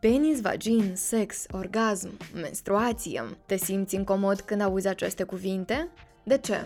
Penis, vagin, sex, orgasm, menstruație. Te simți incomod când auzi aceste cuvinte? De ce?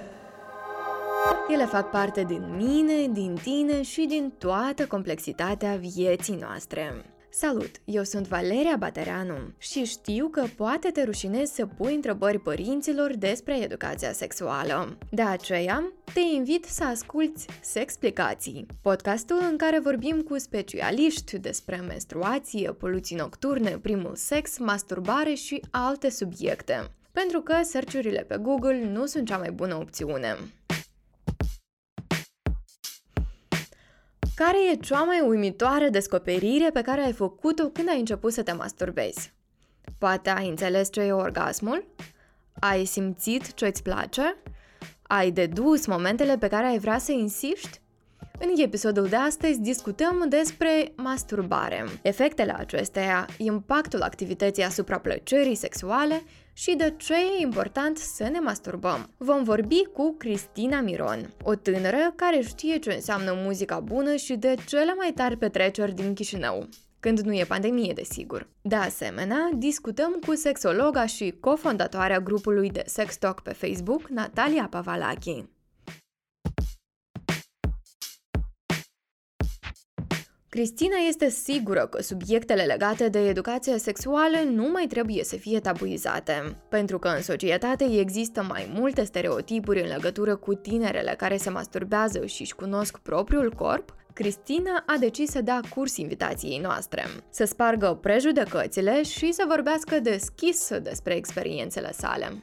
Ele fac parte din mine, din tine și din toată complexitatea vieții noastre. Salut! Eu sunt Valeria Batereanu și știu că poate te rușinezi să pui întrebări părinților despre educația sexuală. De aceea, te invit să asculți Sexplicații, podcastul în care vorbim cu specialiști despre menstruație, poluții nocturne, primul sex, masturbare și alte subiecte. Pentru că search pe Google nu sunt cea mai bună opțiune. Care e cea mai uimitoare descoperire pe care ai făcut-o când ai început să te masturbezi? Poate ai înțeles ce e orgasmul? Ai simțit ce îți place? Ai dedus momentele pe care ai vrea să insiști? În episodul de astăzi discutăm despre masturbare, efectele acesteia, impactul activității asupra plăcerii sexuale și de ce e important să ne masturbăm. Vom vorbi cu Cristina Miron, o tânără care știe ce înseamnă muzica bună și de cele mai tari petreceri din Chișinău când nu e pandemie, desigur. De asemenea, discutăm cu sexologa și cofondatoarea grupului de Sex Talk pe Facebook, Natalia Pavalachi. Cristina este sigură că subiectele legate de educație sexuală nu mai trebuie să fie tabuizate, pentru că în societate există mai multe stereotipuri în legătură cu tinerele care se masturbează și își cunosc propriul corp, Cristina a decis să dea curs invitației noastre, să spargă prejudecățile și să vorbească deschis despre experiențele sale.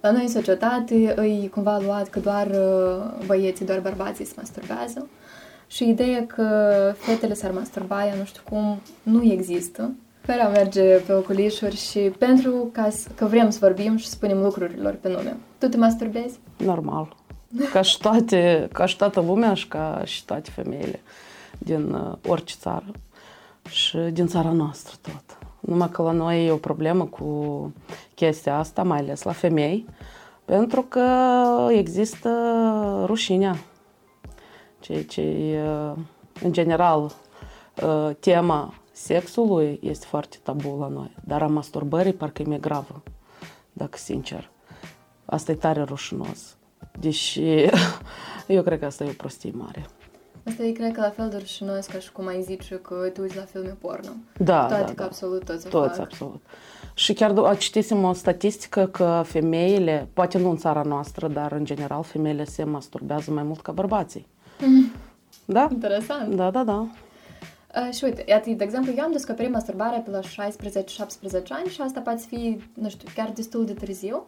La noi în societate îi cumva luat că doar uh, băieții, doar bărbații se masturbează și ideea că fetele s-ar masturba, nu știu cum, nu există. Fără a merge pe oculișuri și pentru ca, că vrem să vorbim și să spunem lucrurilor pe nume. Tu te masturbezi? Normal. Ca și, toate, ca și toată lumea și ca și toate femeile din uh, orice țară. Și din țara noastră tot. Numai că la noi e o problemă cu chestia asta, mai ales la femei, pentru că există rușinea ceea ce, în general, tema sexului este foarte tabu la noi, dar a masturbării parcă e mai gravă, dacă sincer. Asta e tare rușinos. Deși eu cred că asta e o prostie mare. Asta e, cred că, la fel de rușinos ca și cum ai zice că te uiți la filme porno. Da, Toate da, că da. absolut toți Toți, fac. absolut. Și chiar citisem o statistică că femeile, poate nu în țara noastră, dar în general femeile se masturbează mai mult ca bărbații. Mm. Da? Interesant. Da, da, da. Uh, și uite, iată, de exemplu, eu am descoperit masturbarea pe la 16-17 ani și asta poate fi, nu știu, chiar destul de târziu,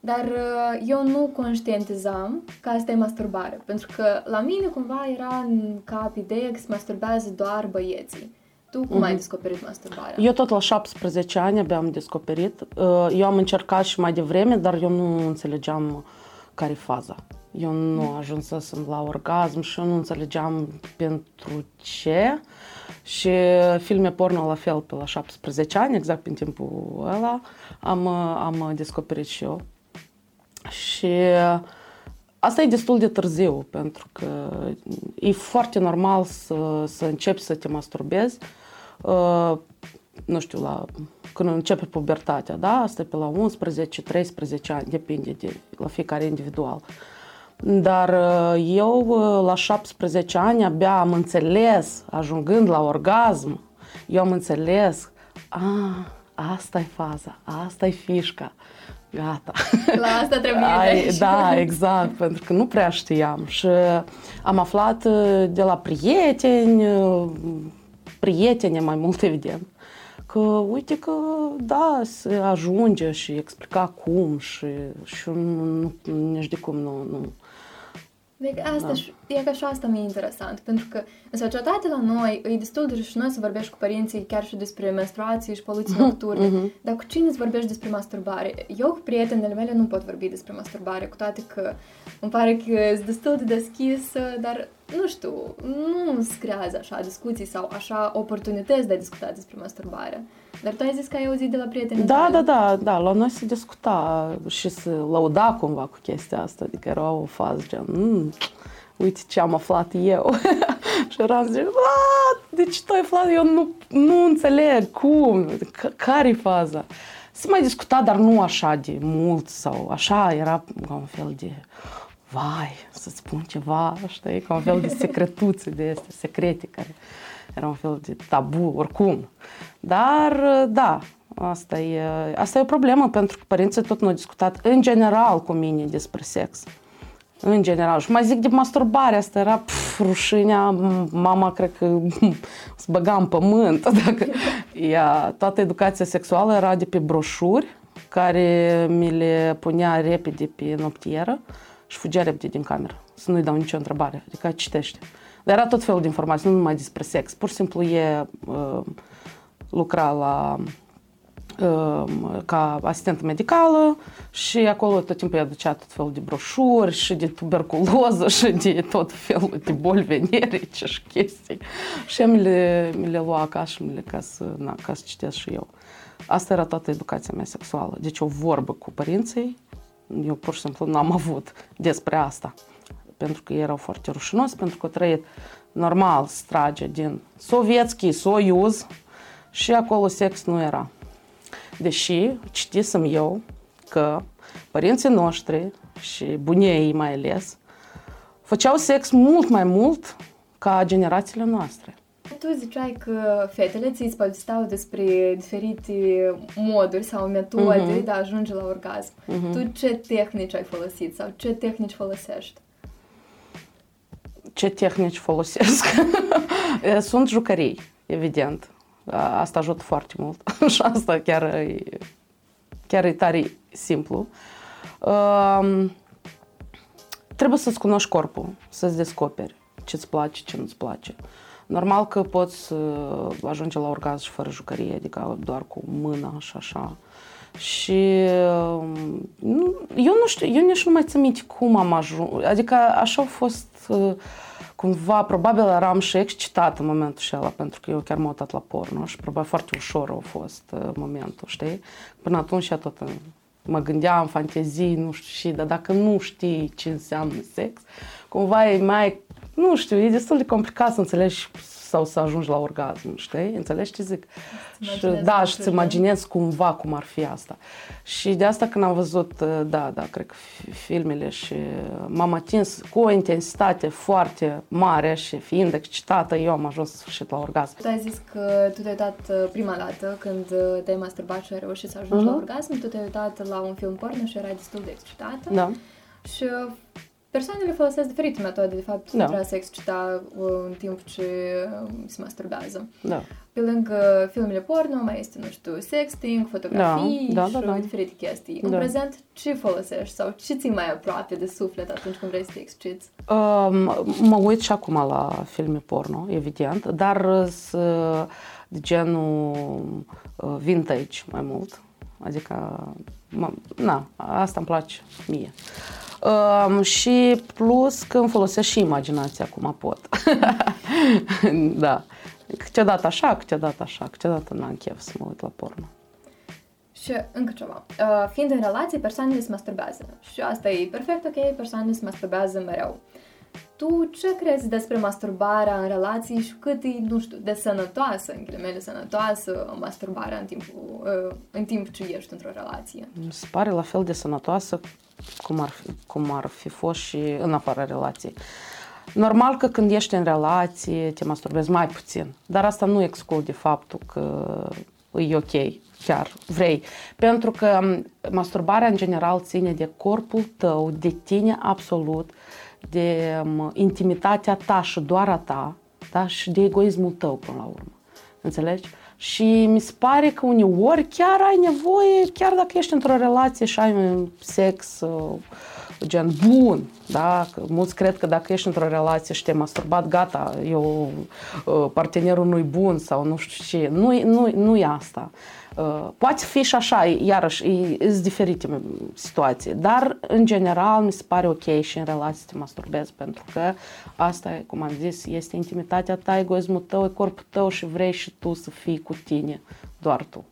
dar uh, eu nu conștientizam că asta e masturbare, pentru că la mine cumva era în cap ideea că se masturbează doar băieții. Tu cum mm-hmm. ai descoperit masturbarea? Eu tot la 17 ani abia am descoperit. Uh, Eu am încercat și mai devreme, dar eu nu înțelegeam care e faza. Eu nu ajunsesem la orgasm și eu nu înțelegeam pentru ce. Și filme porno la fel pe la 17 ani, exact în timpul ăla, am, am descoperit și eu. Și asta e destul de târziu, pentru că e foarte normal să, să începi să te masturbezi, uh, nu știu, la, când începe pubertatea, da? Asta e pe la 11-13 ani, depinde de la fiecare individual. Dar uh, eu uh, la 17 ani abia am înțeles, ajungând la orgasm, eu am înțeles, a, asta e faza, asta e fișca, gata. La asta trebuie Ai, deci. Da, exact, pentru că nu prea știam și am aflat uh, de la prieteni, uh, prietene mai mult evident, că uite că da, se ajunge și explica cum și, și nu, nu, nici de cum nu, nu. Deci asta, Da. și- e că și asta mi-e interesant, pentru că în societate la noi e destul de rușinos să vorbești cu părinții chiar și despre menstruații și poluții nocturne, Mhm. dar cu cine îți vorbești despre masturbare? Eu cu prietenele mele nu pot vorbi despre masturbare, cu toate că îmi pare că sunt destul de deschis, dar nu știu, nu se creează așa discuții sau așa oportunități de a discuta despre masturbare. Dar tu ai zis că ai auzit de la prieteni Da, da, da, da, la noi se discuta și se lăuda cumva cu chestia asta, adică era o fază gen, mm, uite ce am aflat eu. și eram zis, deci tu ai aflat, eu nu, nu înțeleg cum, care-i faza? Se mai discuta, dar nu așa de mult sau așa, era ca un fel de vai, să spun ceva, știi, ca un fel de secretuțe de astea, secrete, care era un fel de tabu, oricum. Dar, da, asta e, asta e o problemă, pentru că părinții tot nu au discutat în general cu mine despre sex. În general. Și mai zic de masturbare, asta era pf, rușinea, mama cred că se băga în pământ. Dacă ea, toată educația sexuală era de pe broșuri care mi le punea repede pe noptieră și fugea repede din cameră, să nu-i dau nicio întrebare, adică citește. Dar era tot felul de informații, nu numai despre sex. Pur și simplu e uh, lucra la uh, ca asistentă medicală și acolo tot timpul îi aducea tot felul de broșuri și de tuberculoză și de tot felul de boli venerice și chestii. Și mi le, mi le lua acasă și mi le ca să, na, ca să citesc și eu. Asta era toată educația mea sexuală. Deci o vorbă cu părinții, eu pur și simplu n-am avut despre asta. Pentru că erau foarte rușinos, pentru că trăit normal strage din sovietski soiuz și acolo sex nu era. Deși citisem eu că părinții noștri și bunii mai ales făceau sex mult mai mult ca generațiile noastre. Tu ziceai că fetele ți povesteau despre diferite moduri sau metode uh-huh. de a ajunge la orgasm. Uh-huh. Tu ce tehnici ai folosit sau ce tehnici folosești? Ce tehnici folosesc? Sunt jucării, evident. Asta ajută foarte mult și asta chiar e, chiar e tare simplu. Um, trebuie să-ți cunoști corpul, să-ți descoperi ce-ți place, ce nu-ți place. Normal că poți ajunge la orgasm și fără jucărie, adică doar cu mâna și așa. Și eu nu știu, eu nici nu mai țin minte cum am ajuns, adică așa a fost cumva, probabil eram și excitată în momentul ăla, pentru că eu chiar m-am uitat la porno și probabil foarte ușor a fost momentul, știi? Până atunci tot mă gândeam fantezii, nu știu și, dar dacă nu știi ce înseamnă sex, cumva e mai nu știu, e destul de complicat să înțelegi sau să ajungi la orgasm, știi? Înțelegi ce zic? Și, da, și îți imaginezi cumva cum ar fi asta. Și de asta când am văzut, uh, da, da, cred că filmele și m-am atins cu o intensitate foarte mare și fiind excitată, eu am ajuns sfârșit la orgasm. Tu ai zis că tu te-ai uitat uh, prima dată când uh, te-ai masturbat și ai reușit să ajungi uh-huh. la mhm. orgasm, tu te-ai uitat la un film porno și erai destul de excitată. Da. Și Persoanele folosesc diferite metode, de fapt, da. pentru a se excita uh, în timp ce um, se masturbează. Da. Pe lângă filmele porno mai este, nu știu, sexting, fotografii da, da, da, și da. diferite chestii. În da. prezent, ce folosești sau ce ți mai aproape de suflet atunci când vrei să te exciți? Um, mă uit și acum la filme porno, evident, dar de genul uh, vintage mai mult. Adică, mă, na, asta îmi place mie. Um, și plus că îmi folosesc și imaginația cum pot. da. Câteodată așa, câteodată așa, câteodată n-am chef să mă uit la porno. Și încă ceva. Uh, fiind în relație, persoanele se masturbează. Și asta e perfect ok, persoanele se masturbează mereu. Tu ce crezi despre masturbarea în relații și cât e, nu știu, de sănătoasă, în ghilimele sănătoasă, masturbarea în, timpul, uh, în timp ce ești într-o relație? Mi se pare la fel de sănătoasă cum ar fi, cum ar fi fost și în afara relației. Normal că când ești în relație te masturbezi mai puțin, dar asta nu exclude faptul că e ok, chiar vrei. Pentru că masturbarea în general ține de corpul tău, de tine absolut, de intimitatea ta și doar a ta, da? și de egoismul tău până la urmă. Înțelegi? Și mi se pare că uneori chiar ai nevoie, chiar dacă ești într-o relație și ai un sex uh, gen bun, da? Că mulți cred că dacă ești într-o relație și te-ai masturbat, gata, eu, uh, partenerul nu-i bun sau nu știu ce. Nu, nu, nu e asta. Uh, poate fi și așa, iarăși, sunt diferite situații, dar în general mi se pare ok și în relații să te masturbezi pentru că asta, cum am zis, este intimitatea ta, egoismul tău, e corpul tău și vrei și tu să fii cu tine, doar tu.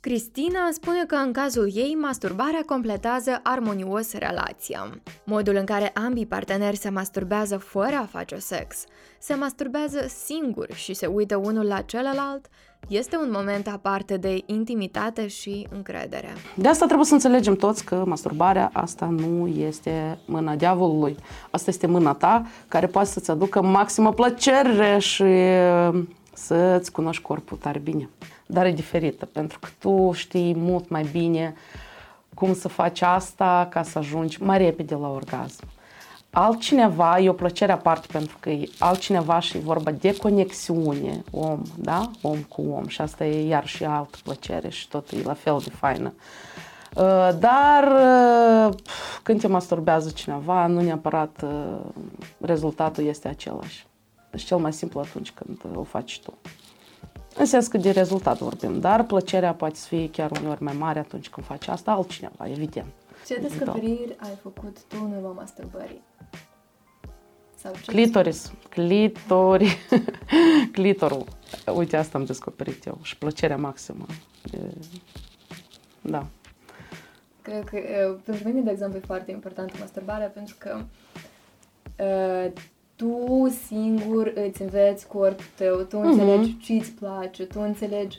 Cristina spune că în cazul ei, masturbarea completează armonios relația. Modul în care ambii parteneri se masturbează fără a face sex, se masturbează singuri și se uită unul la celălalt, este un moment aparte de intimitate și încredere. De asta trebuie să înțelegem toți că masturbarea asta nu este mâna diavolului. Asta este mâna ta care poate să-ți aducă maximă plăcere și să-ți cunoști corpul tare bine dar e diferită, pentru că tu știi mult mai bine cum să faci asta ca să ajungi mai repede la orgasm. Altcineva e o plăcere aparte pentru că e altcineva și e vorba de conexiune om, da? Om cu om și asta e iar și altă plăcere și tot e la fel de faină. Uh, dar uh, când te masturbează cineva, nu neapărat uh, rezultatul este același. Deci cel mai simplu atunci când o faci tu. În sens că de rezultat vorbim, dar plăcerea poate să fie chiar uneori mai mare atunci când faci asta altcineva, evident. Ce descoperiri ai făcut tu în urma masturbării? Sau ce Clitoris. Clitori. Clitorul. Uite, asta am descoperit eu. Și plăcerea maximă. E... Da. Cred că pentru mine, de exemplu, e foarte importantă masturbarea pentru că uh, tu singur îți înveți corpul tău, tu înțelegi uh-huh. ce îți place, tu înțelegi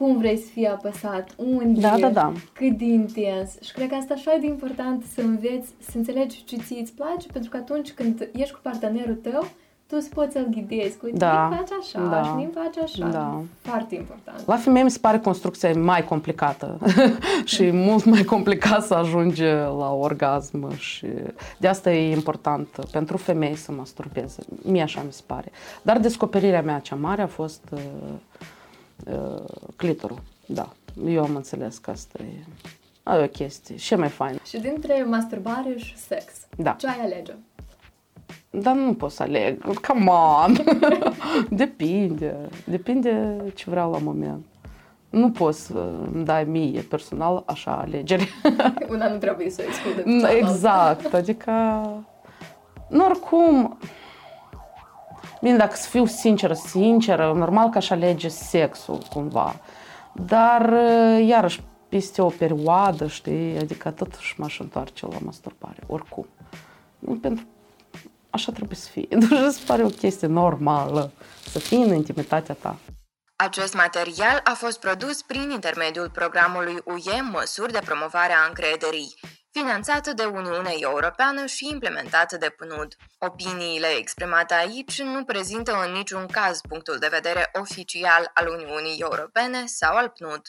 cum vrei să fii apăsat, unde, da, da, da. cât de intens. Și cred că asta așa de important să înveți, să înțelegi ce ți îți place, pentru că atunci când ești cu partenerul tău, tu să poți să-l ghidezi. Uite, da. mi face așa da. și mi face așa. Da. Foarte important. La femei mi se pare construcția mai complicată și mult mai complicat să ajunge la orgasm și de asta e important pentru femei să masturbeze. Mie așa mi se pare. Dar descoperirea mea cea mare a fost uh, uh, clitorul. Da. Eu am înțeles că asta e o chestie și mai faină. Și dintre masturbare și sex, da. ce ai alege? Dar nu pot să aleg. Come on! Depinde. Depinde ce vreau la moment. Nu poți să îmi dai mie personal așa alegeri. Una nu trebuie să exclude Exact. Adică, nu oricum, Bine, dacă să fiu sinceră, sinceră, normal că aș alege sexul cumva. Dar, iarăși, peste o perioadă, știi, adică totuși m-aș întoarce la masturbare, oricum. Pentru așa trebuie să fie. Deci îți pare o chestie normală să fii în intimitatea ta. Acest material a fost produs prin intermediul programului UE Măsuri de promovare a încrederii, finanțată de Uniunea Europeană și implementată de PNUD. Opiniile exprimate aici nu prezintă în niciun caz punctul de vedere oficial al Uniunii Europene sau al PNUD.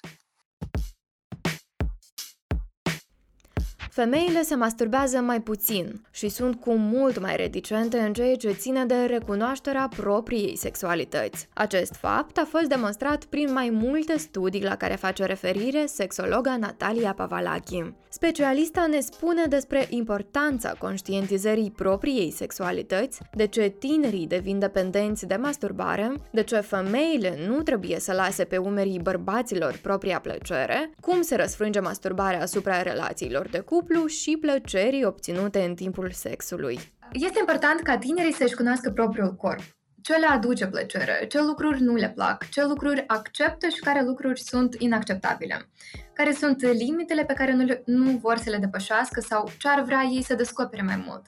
Femeile se masturbează mai puțin și sunt cu mult mai reticente în ceea ce ține de recunoașterea propriei sexualități. Acest fapt a fost demonstrat prin mai multe studii la care face referire sexologa Natalia Pavalachi. Specialista ne spune despre importanța conștientizării propriei sexualități, de ce tinerii devin dependenți de masturbare, de ce femeile nu trebuie să lase pe umerii bărbaților propria plăcere, cum se răsfrânge masturbarea asupra relațiilor de cuplu, cuplu și plăcerii obținute în timpul sexului. Este important ca tinerii să-și cunoască propriul corp. Ce le aduce plăcere, ce lucruri nu le plac, ce lucruri acceptă și care lucruri sunt inacceptabile, care sunt limitele pe care nu, le, nu vor să le depășească sau ce ar vrea ei să descopere mai mult.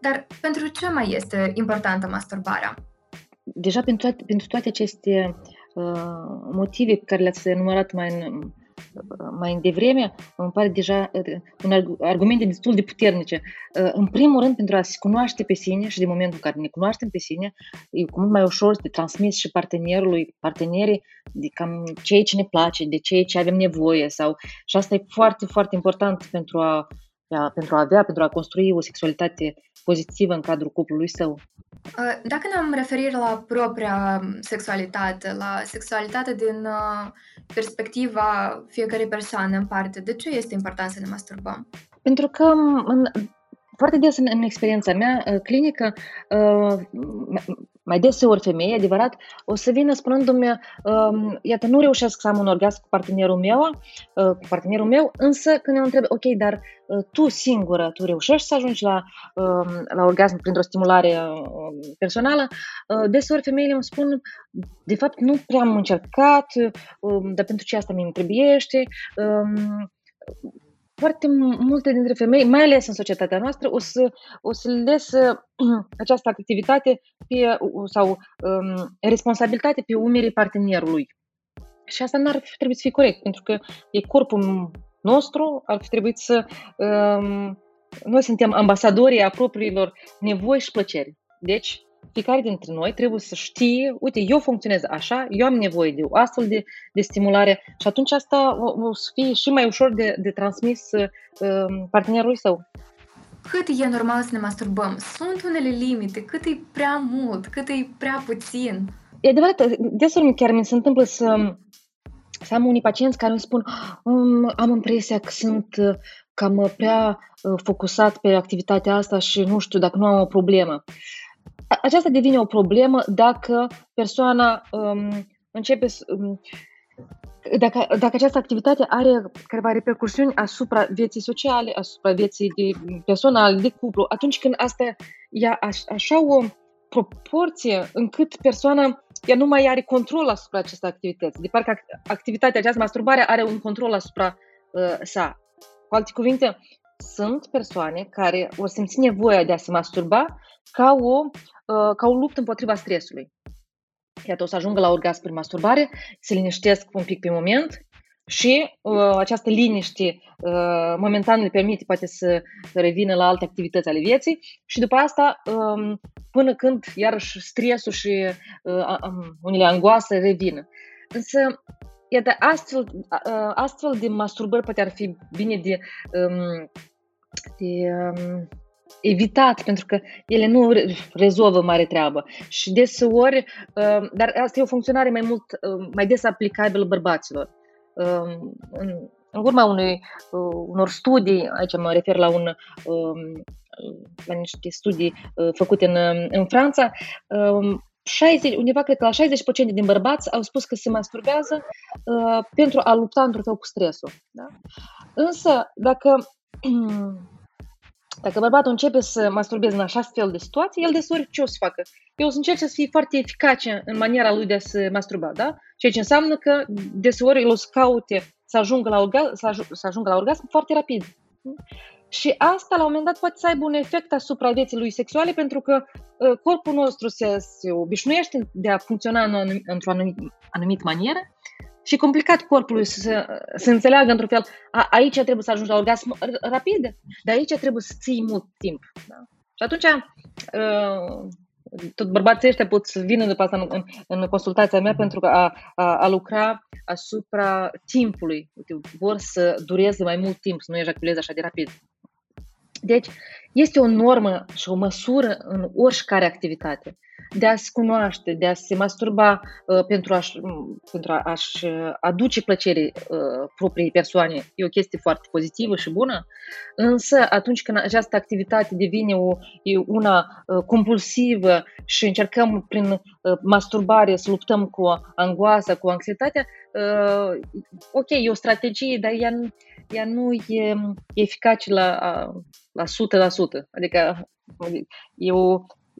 Dar pentru ce mai este importantă masturbarea? Deja pentru toate, pentru toate aceste uh, motive pe care le-ați enumerat mai în, mai devreme, îmi pare deja un argumente destul de puternice. În primul rând, pentru a se cunoaște pe sine și de momentul în care ne cunoaștem pe sine, e mult mai ușor de transmis și partenerului, partenerii, de cam ceea ce ne place, de ceea ce avem nevoie. Sau, și asta e foarte, foarte important pentru a, pentru a avea, pentru a construi o sexualitate pozitivă în cadrul cuplului său. Dacă ne-am referit la propria sexualitate, la sexualitate din perspectiva fiecărei persoane în parte, de ce este important să ne masturbăm? Pentru că în, foarte des în, în experiența mea uh, clinică, uh, mai deseori femei, adevărat, o să vină spunându-mi, uh, iată, nu reușesc să am un orgasm cu partenerul meu, uh, cu partenerul meu, însă când eu întreb, ok, dar uh, tu singură, tu reușești să ajungi la, uh, la orgasm printr-o stimulare uh, personală, uh, deseori femeile îmi spun, de fapt, nu prea am încercat, uh, dar pentru ce asta mi îmi trebuiește, uh, foarte multe dintre femei, mai ales în societatea noastră, o să, o să lesă această activitate pe, sau um, responsabilitate pe umerii partenerului. Și asta n-ar fi trebuit să fie corect, pentru că e corpul nostru, ar fi trebuit să... Um, noi suntem ambasadorii a propriilor nevoi și plăceri. Deci, fiecare dintre noi trebuie să știe, uite, eu funcționez așa, eu am nevoie de o astfel de, de stimulare și atunci asta o, o să fie și mai ușor de, de transmis uh, partenerului său. Cât e normal să ne masturbăm? Sunt unele limite? Cât e prea mult? Cât e prea puțin? E adevărat, deseori chiar mi se întâmplă să, să am unii pacienți care îmi spun um, am impresia că sunt uh, cam prea uh, focusat pe activitatea asta și nu știu dacă nu am o problemă aceasta devine o problemă dacă persoana um, începe să. Um, dacă, dacă această activitate are câteva repercursiuni asupra vieții sociale, asupra vieții de personal, de cuplu, atunci când asta ia așa o proporție încât persoana ea nu mai are control asupra acestei activități. De parcă activitatea aceasta, masturbarea, are un control asupra uh, sa. Cu alte cuvinte, sunt persoane care vor simți nevoia de a se masturba ca o, uh, ca o luptă împotriva stresului. Iată, o să ajungă la orgasm prin masturbare, se liniștesc un pic pe moment și uh, această liniște uh, momentan le permite poate să revină la alte activități ale vieții și după asta um, până când iarăși stresul și uh, um, unele angoase revină. Însă, iată, astfel, uh, astfel de masturbări poate ar fi bine de um, de um, evitat, pentru că ele nu rezolvă mare treabă. Și deseori, uh, dar asta e o funcționare mai mult, uh, mai des aplicabilă bărbaților. Uh, în, în urma unui, uh, unor studii, aici mă refer la un uh, la niște studii uh, făcute în, în Franța, uh, 60, undeva cred că la 60% din bărbați au spus că se masturbează uh, pentru a lupta într-un fel cu stresul. Da? Însă, dacă Dacă bărbatul începe să masturbeze în așa fel de situații, el deseori ce o să facă? Eu o să încerce să fie foarte eficace în maniera lui de a se masturba, da? Ceea ce înseamnă că deseori el o să caute să ajungă la, orga- să, aj- să ajungă la orgasm foarte rapid. Și asta, la un moment dat, poate să aibă un efect asupra vieții lui sexuale, pentru că uh, corpul nostru se, se obișnuiește de a funcționa în, într-o anumit, anumit manieră și complicat corpului să, să înțeleagă într-un fel, a, aici trebuie să ajungi la orgasm rapid, dar aici trebuie să ții mult timp. Da? Și atunci, uh, tot bărbații ăștia pot să vină după asta în, în consultația mea pentru că a, a, a lucra asupra timpului. Uite, vor să dureze mai mult timp, să nu ejaculeze așa de rapid. Deci, este o normă și o măsură în oricare activitate de a se cunoaște, de a se masturba uh, pentru, a-și, pentru a-și aduce plăcere uh, proprii persoane, e o chestie foarte pozitivă și bună, însă atunci când această activitate devine o, e una uh, compulsivă și încercăm prin uh, masturbare să luptăm cu angoasa, cu anxietatea, uh, ok, e o strategie, dar ea, ea nu e eficace la, la 100%. Adică e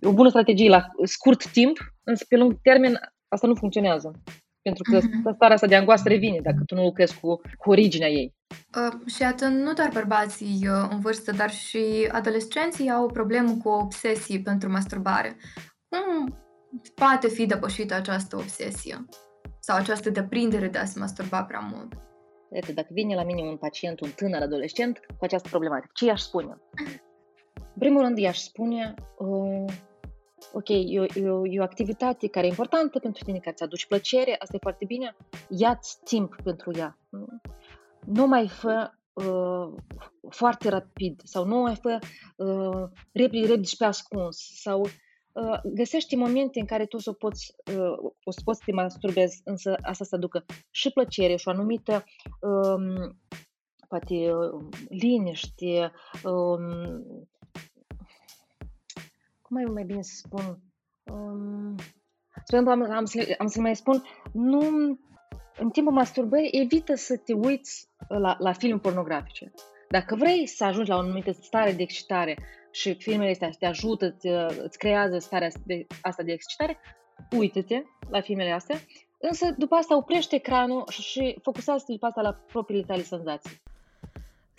o, e o bună strategie la scurt timp, însă pe lung termen asta nu funcționează. Pentru că uh-huh. starea asta de angoasă revine dacă tu nu lucrezi cu, cu originea ei. Uh, și atunci nu doar bărbații uh, în vârstă, dar și adolescenții au o problemă cu o obsesie pentru masturbare. Cum poate fi depășită această obsesie? Sau această deprindere de a se masturba prea mult? Iată, dacă vine la mine un pacient, un tânăr adolescent cu această problematică, ce i-aș spune? În primul rând, i-aș spune, uh, ok, e o, e, o, e o activitate care e importantă pentru tine, care îți aduce plăcere, asta e foarte bine, ia-ți timp pentru ea. Nu mai fă uh, foarte rapid sau nu mai fă uh, repede, repede și pe ascuns sau uh, găsește momente în care tu să poți, uh, o să poți să te masturbezi, însă asta să aducă și plăcere și o anumită um, poate uh, liniște, um, cum mai, mai bine să spun, um, spre am, am, să, am să mai spun, nu, în timpul masturbării, evită să te uiți la, la filme pornografice. Dacă vrei să ajungi la o anumită stare de excitare și filmele astea te ajută, te, îți creează starea de, asta de excitare, uită-te la filmele astea, însă după asta oprește ecranul și, și focusează-te după asta la propriile tale senzații.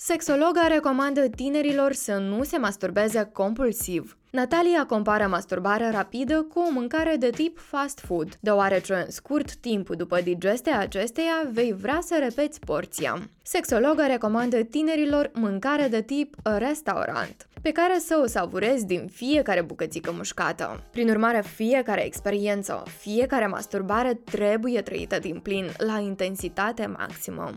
Sexologa recomandă tinerilor să nu se masturbeze compulsiv. Natalia compară masturbarea rapidă cu o mâncare de tip fast food, deoarece în scurt timp după digestia acesteia vei vrea să repeți porția. Sexologa recomandă tinerilor mâncare de tip restaurant, pe care să o savurezi din fiecare bucățică mușcată. Prin urmare, fiecare experiență, fiecare masturbare trebuie trăită din plin, la intensitate maximă.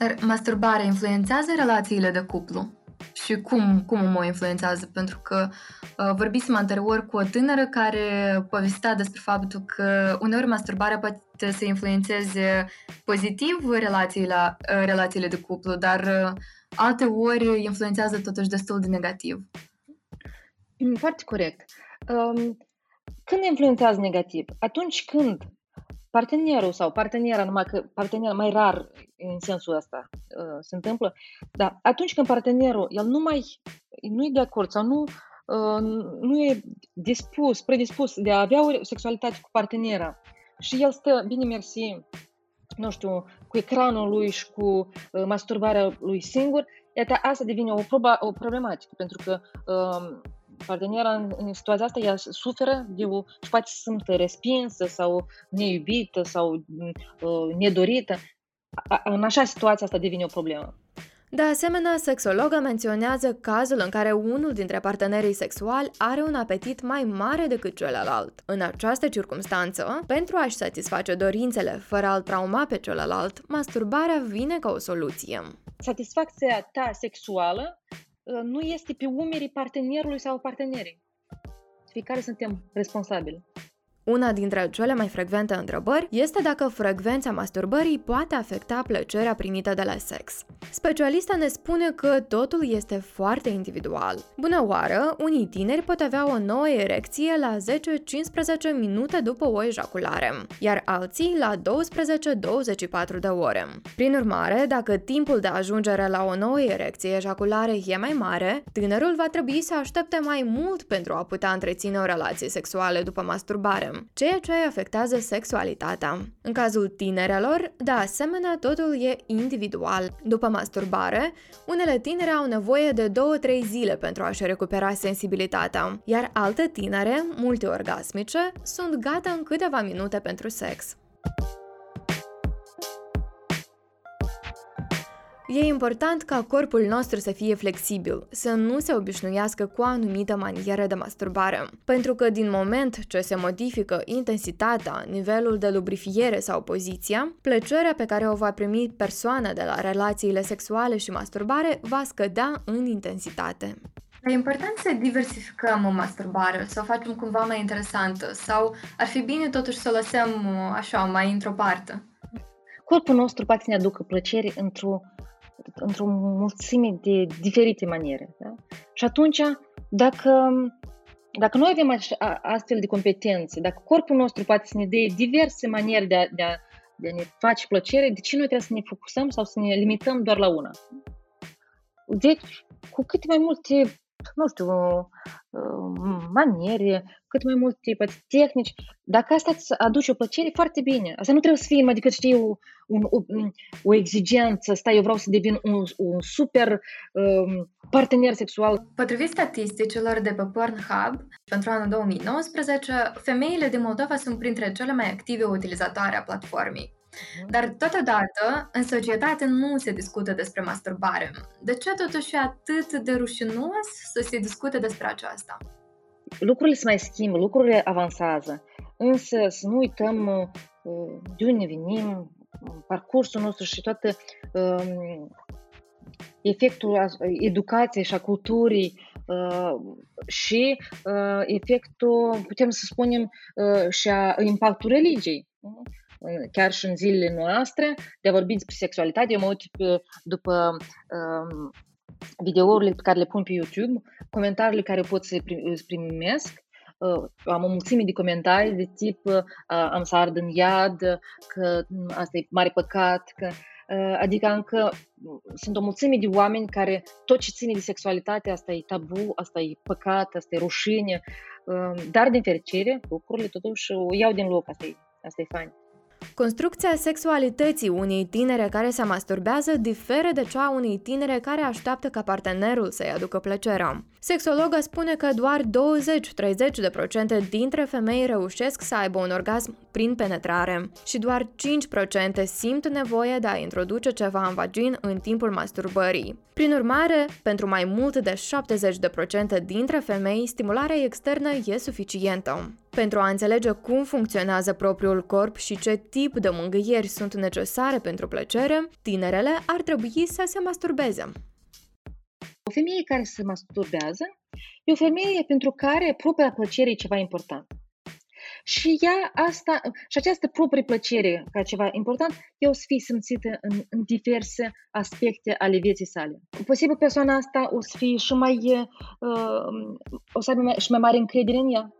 Dar masturbarea influențează relațiile de cuplu? Și cum, cum o influențează? Pentru că uh, vorbisem anterior cu o tânără care povestea despre faptul că uneori masturbarea poate să influențeze pozitiv relațiile, uh, relațiile de cuplu, dar uh, alte ori influențează totuși destul de negativ. Mm, foarte corect. Um, când influențează negativ? Atunci când partenerul sau partenera, numai că partener mai rar în sensul ăsta uh, se întâmplă, dar atunci când partenerul, el nu mai, nu e de acord sau nu, uh, nu e dispus, predispus de a avea o sexualitate cu partenera și el stă, bine mersi, nu știu, cu ecranul lui și cu uh, masturbarea lui singur, iată, asta devine o, proba, o problematică, pentru că uh, partenera în, în situația asta ea suferă de o, și poate să simtă respinsă sau neiubită sau uh, nedorită. A, în așa situație asta devine o problemă. De asemenea, sexologa menționează cazul în care unul dintre partenerii sexuali are un apetit mai mare decât celălalt. În această circunstanță, pentru a-și satisface dorințele fără a-l trauma pe celălalt, masturbarea vine ca o soluție. Satisfacția ta sexuală Ă, nu este pe umerii partenerului sau partenerii. Fiecare suntem responsabili. Una dintre cele mai frecvente întrebări este dacă frecvența masturbării poate afecta plăcerea primită de la sex. Specialista ne spune că totul este foarte individual. Bună oară, unii tineri pot avea o nouă erecție la 10-15 minute după o ejaculare, iar alții la 12-24 de ore. Prin urmare, dacă timpul de ajungere la o nouă erecție ejaculare e mai mare, tânărul va trebui să aștepte mai mult pentru a putea întreține o relație sexuală după masturbare ceea ce afectează sexualitatea. În cazul tinerelor, de asemenea, totul e individual. După masturbare, unele tinere au nevoie de 2-3 zile pentru a-și recupera sensibilitatea, iar alte tinere, multiorgasmice, sunt gata în câteva minute pentru sex. E important ca corpul nostru să fie flexibil, să nu se obișnuiască cu o anumită manieră de masturbare. Pentru că din moment ce se modifică intensitatea, nivelul de lubrifiere sau poziția, plăcerea pe care o va primi persoana de la relațiile sexuale și masturbare va scădea în intensitate. E important să diversificăm o masturbare, să o facem cumva mai interesantă sau ar fi bine totuși să o lăsăm așa mai într-o parte? Corpul nostru poate să ne aducă plăcere într-o într-o mulțime de diferite maniere. Da? Și atunci, dacă, dacă noi avem astfel de competențe, dacă corpul nostru poate să ne dea diverse maniere de a, de a, de a ne face plăcere, de ce noi trebuie să ne focusăm sau să ne limităm doar la una? Deci, cu cât mai multe nu știu, maniere, cât mai multe tehnici. Dacă asta îți aduce o plăcere, foarte bine. Asta nu trebuie să fie, adică știi, o, un, o, o exigență, stai, eu vreau să devin un, un super um, partener sexual. Potrivit statisticilor de pe Pornhub, pentru anul 2019, femeile din Moldova sunt printre cele mai active utilizatoare a platformei. Mhm. Dar totodată, în societate nu se discută despre masturbare. De ce totuși e atât de rușinos să se discute despre aceasta? Lucrurile se mai schimbă, lucrurile avansează, însă să nu uităm uh, de unde venim, parcursul nostru și toată um, efectul educației și a culturii uh, și uh, efectul, putem să spunem, și a impactul religiei chiar și în zilele noastre, de a vorbi despre sexualitate. Eu mă uit după um, videourile pe care le pun pe YouTube, comentariile care pot să le primesc, am o mulțime de comentarii de tip am să ard în iad, că asta e mare păcat, că Adică încă sunt o mulțime de oameni care tot ce ține de sexualitate, asta e tabu, asta e păcat, asta e rușine, dar din fericire lucrurile totuși o iau din loc, asta e, asta e fain. Construcția sexualității unei tinere care se masturbează diferă de cea a unei tinere care așteaptă ca partenerul să-i aducă plăcerea. Sexologa spune că doar 20-30% dintre femei reușesc să aibă un orgasm prin penetrare și doar 5% simt nevoie de a introduce ceva în vagin în timpul masturbării. Prin urmare, pentru mai mult de 70% dintre femei, stimularea externă e suficientă. Pentru a înțelege cum funcționează propriul corp și ce tip de mângâieri sunt necesare pentru plăcere, tinerele ar trebui să se masturbeze. O femeie care se masturbează e o femeie pentru care propria plăcere e ceva important. Și ea asta, și această proprie plăcere ca ceva important, e o să fie simțită în, în diverse aspecte ale vieții sale. Posibil persoana asta o să fie și mai, uh, o să aibă mai, și mai mare încredere în ea.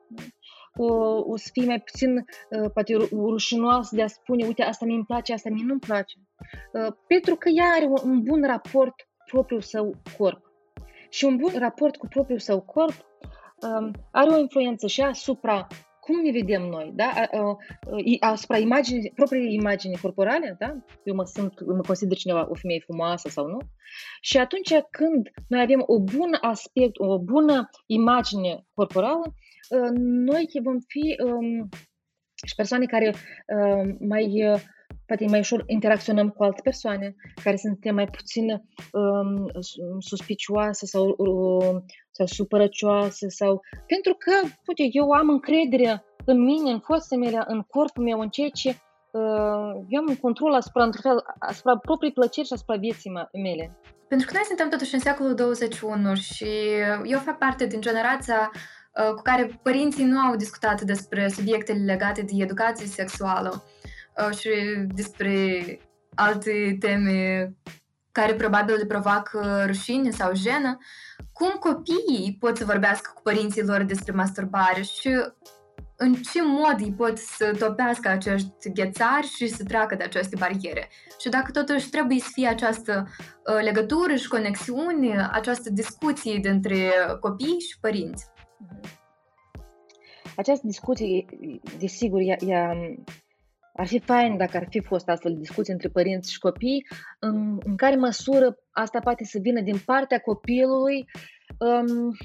O, o să fie mai puțin, uh, poate, rușinoasă de a spune, uite, asta mi-mi place, asta mi nu-mi place. Uh, pentru că ea are un, un bun raport propriul său corp. Și un bun raport cu propriul său corp um, are o influență și asupra cum ne vedem noi, da? asupra imaginii, propriei imagini corporale, da? Eu mă, sunt, mă consider cineva o femeie frumoasă sau nu. Și atunci când noi avem o bună aspect, o bună imagine corporală, uh, noi vom fi um, și persoane care um, mai poate mai ușor interacționăm cu alte persoane care sunt mai puțin um, suspicioase sau, uh, sau supărăcioase sau pentru că, uite, eu am încredere în mine, în forțele mele, în corpul meu, în ceea ce uh, eu am un control asupra, fel, asupra proprii plăceri și asupra vieții mele. Pentru că noi suntem totuși în secolul 21 și eu fac parte din generația uh, cu care părinții nu au discutat despre subiectele legate de educație sexuală și despre alte teme care probabil le provoacă rușine sau jenă, cum copiii pot să vorbească cu părinții lor despre masturbare și în ce mod îi pot să topească acești ghețari și să treacă de aceste bariere. Și dacă totuși trebuie să fie această uh, legătură și conexiune, această discuție dintre copii și părinți. Această discuție, desigur, ea, ea ar fi fain dacă ar fi fost astfel de discuții între părinți și copii, în, în care măsură asta poate să vină din partea copilului, um,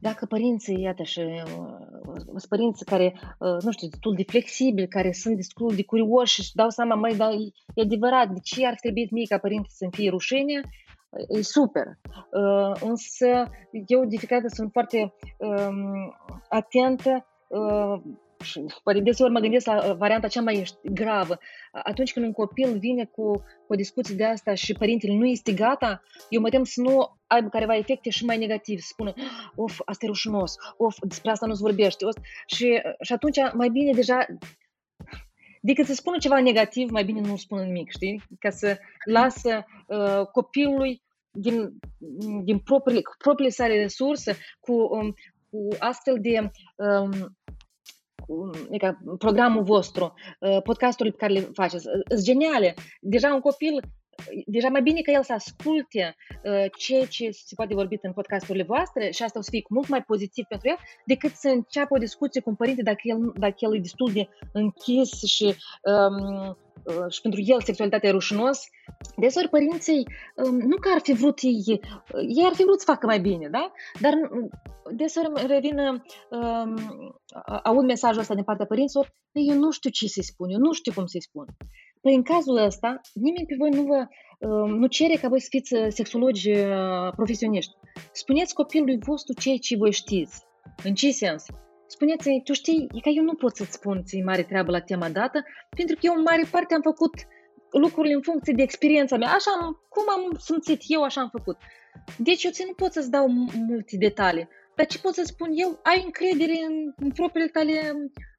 dacă părinții, iată, și uh, sunt părinți care, uh, nu știu, destul de flexibili, care sunt destul de curioși și dau seama, mai, dar e adevărat, de ce ar trebui mie ca părinte să-mi fie rușine, e super. Uh, însă eu de fiecare sunt foarte um, atentă uh, și poate deseori mă gândesc la uh, varianta cea mai gravă. Atunci când un copil vine cu, cu o discuție de asta și părintele nu este gata, eu mă tem să nu aibă careva efecte și mai negativ, să spună, of, asta e rușinos, of, despre asta nu se vorbește. Of. Și, și atunci mai bine deja decât să spună ceva negativ, mai bine nu spună nimic, știi? Ca să lasă uh, copilului din, din propriile, propriile sale resurse, cu, um, cu astfel de um, adică programul vostru, uh, podcasturile pe care le faceți, uh, sunt geniale. Deja un copil deja mai bine că el să asculte uh, ceea ce se poate vorbi în podcasturile voastre și asta o să fie mult mai pozitiv pentru el decât să înceapă o discuție cu un părinte dacă el, dacă el e destul de închis și um, Uh, și pentru el sexualitatea e rușinos, deseori părinții um, nu că ar fi vrut ei, uh, ei ar fi vrut să facă mai bine, da? Dar uh, deseori revin, um, aud mesajul ăsta din partea părinților, eu nu știu ce să-i spun, eu nu știu cum să-i spun. Păi în cazul ăsta, nimeni pe voi nu vă um, nu cere ca voi să fiți sexologi profesioniști. Spuneți copilului vostru ceea ce voi știți. În ce sens? Spuneți tu știi, e că eu nu pot să-ți spun ți mare treabă la tema dată, pentru că eu în mare parte am făcut lucrurile în funcție de experiența mea. Așa am, cum am simțit eu, așa am făcut. Deci eu ți nu pot să-ți dau multe detalii. Dar ce pot să spun eu? Ai încredere în, în propriile tale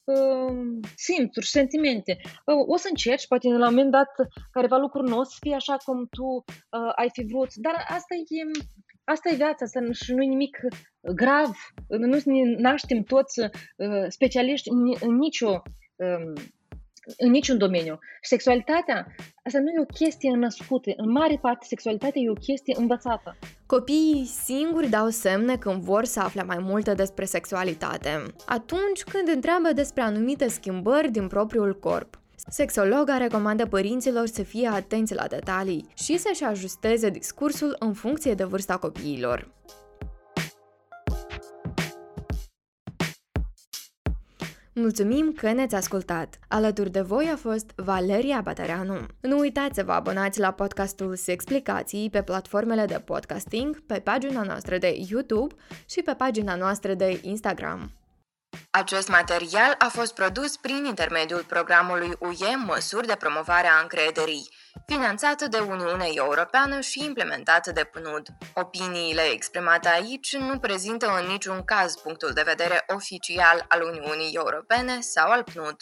uh, simțuri, sentimente. Uh, o să încerci, poate la un moment dat, careva lucruri nu o să fie așa cum tu uh, ai fi vrut, dar asta e, asta e viața, asta și nu e nimic grav. Nu ne naștem toți uh, specialiști în, în nicio um, în niciun domeniu. Sexualitatea, asta nu e o chestie născută. În mare parte, sexualitatea e o chestie învățată. Copiii singuri dau semne când vor să afle mai multe despre sexualitate, atunci când întreabă despre anumite schimbări din propriul corp. Sexologa recomandă părinților să fie atenți la detalii și să-și ajusteze discursul în funcție de vârsta copiilor. Mulțumim că ne-ați ascultat! Alături de voi a fost Valeria Batareanu. Nu uitați să vă abonați la podcastul Explicații pe platformele de podcasting, pe pagina noastră de YouTube și pe pagina noastră de Instagram. Acest material a fost produs prin intermediul programului UE Măsuri de promovare a încrederii, finanțat de Uniunea Europeană și implementat de PNUD. Opiniile exprimate aici nu prezintă în niciun caz punctul de vedere oficial al Uniunii Europene sau al PNUD.